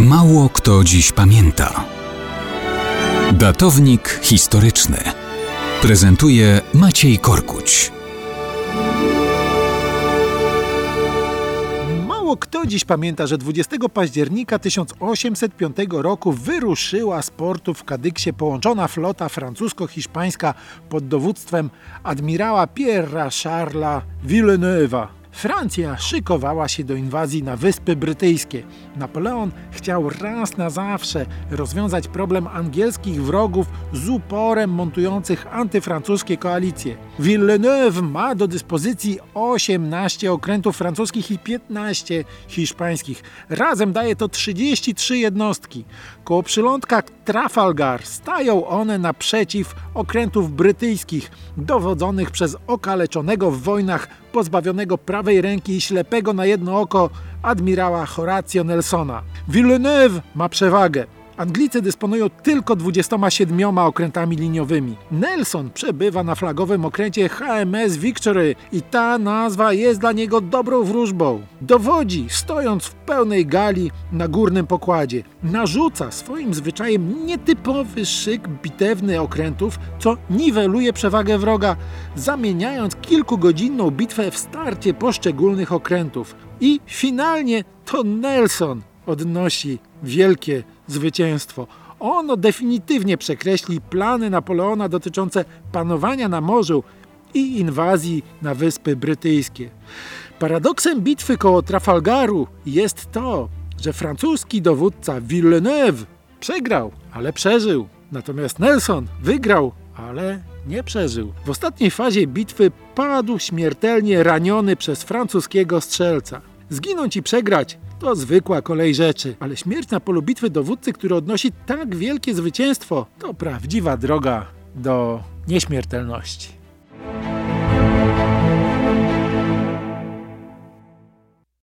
Mało kto dziś pamięta. Datownik historyczny prezentuje Maciej Korkuć. Mało kto dziś pamięta, że 20 października 1805 roku wyruszyła z portu w Kadyksie połączona flota francusko-hiszpańska pod dowództwem admirała Pierre'a Charlesa Villeneuve'a. Francja szykowała się do inwazji na Wyspy Brytyjskie. Napoleon chciał raz na zawsze rozwiązać problem angielskich wrogów z uporem montujących antyfrancuskie koalicje. Villeneuve ma do dyspozycji 18 okrętów francuskich i 15 hiszpańskich. Razem daje to 33 jednostki. Koło przylądka Trafalgar stają one naprzeciw okrętów brytyjskich, dowodzonych przez okaleczonego w wojnach pozbawionego prawej ręki i ślepego na jedno oko admirała Horatio Nelsona. Villeneuve ma przewagę. Anglicy dysponują tylko 27 okrętami liniowymi. Nelson przebywa na flagowym okręcie HMS Victory i ta nazwa jest dla niego dobrą wróżbą. Dowodzi, stojąc w pełnej gali na górnym pokładzie. Narzuca swoim zwyczajem nietypowy szyk bitewny okrętów, co niweluje przewagę wroga, zamieniając kilkugodzinną bitwę w starcie poszczególnych okrętów. I finalnie to Nelson odnosi wielkie zwycięstwo. Ono definitywnie przekreśli plany Napoleona dotyczące panowania na morzu i inwazji na Wyspy Brytyjskie. Paradoksem bitwy koło Trafalgaru jest to, że francuski dowódca Villeneuve przegrał, ale przeżył. Natomiast Nelson wygrał, ale nie przeżył. W ostatniej fazie bitwy padł śmiertelnie raniony przez francuskiego strzelca. Zginąć i przegrać to zwykła kolej rzeczy, ale śmierć na polu bitwy dowódcy, który odnosi tak wielkie zwycięstwo, to prawdziwa droga do nieśmiertelności.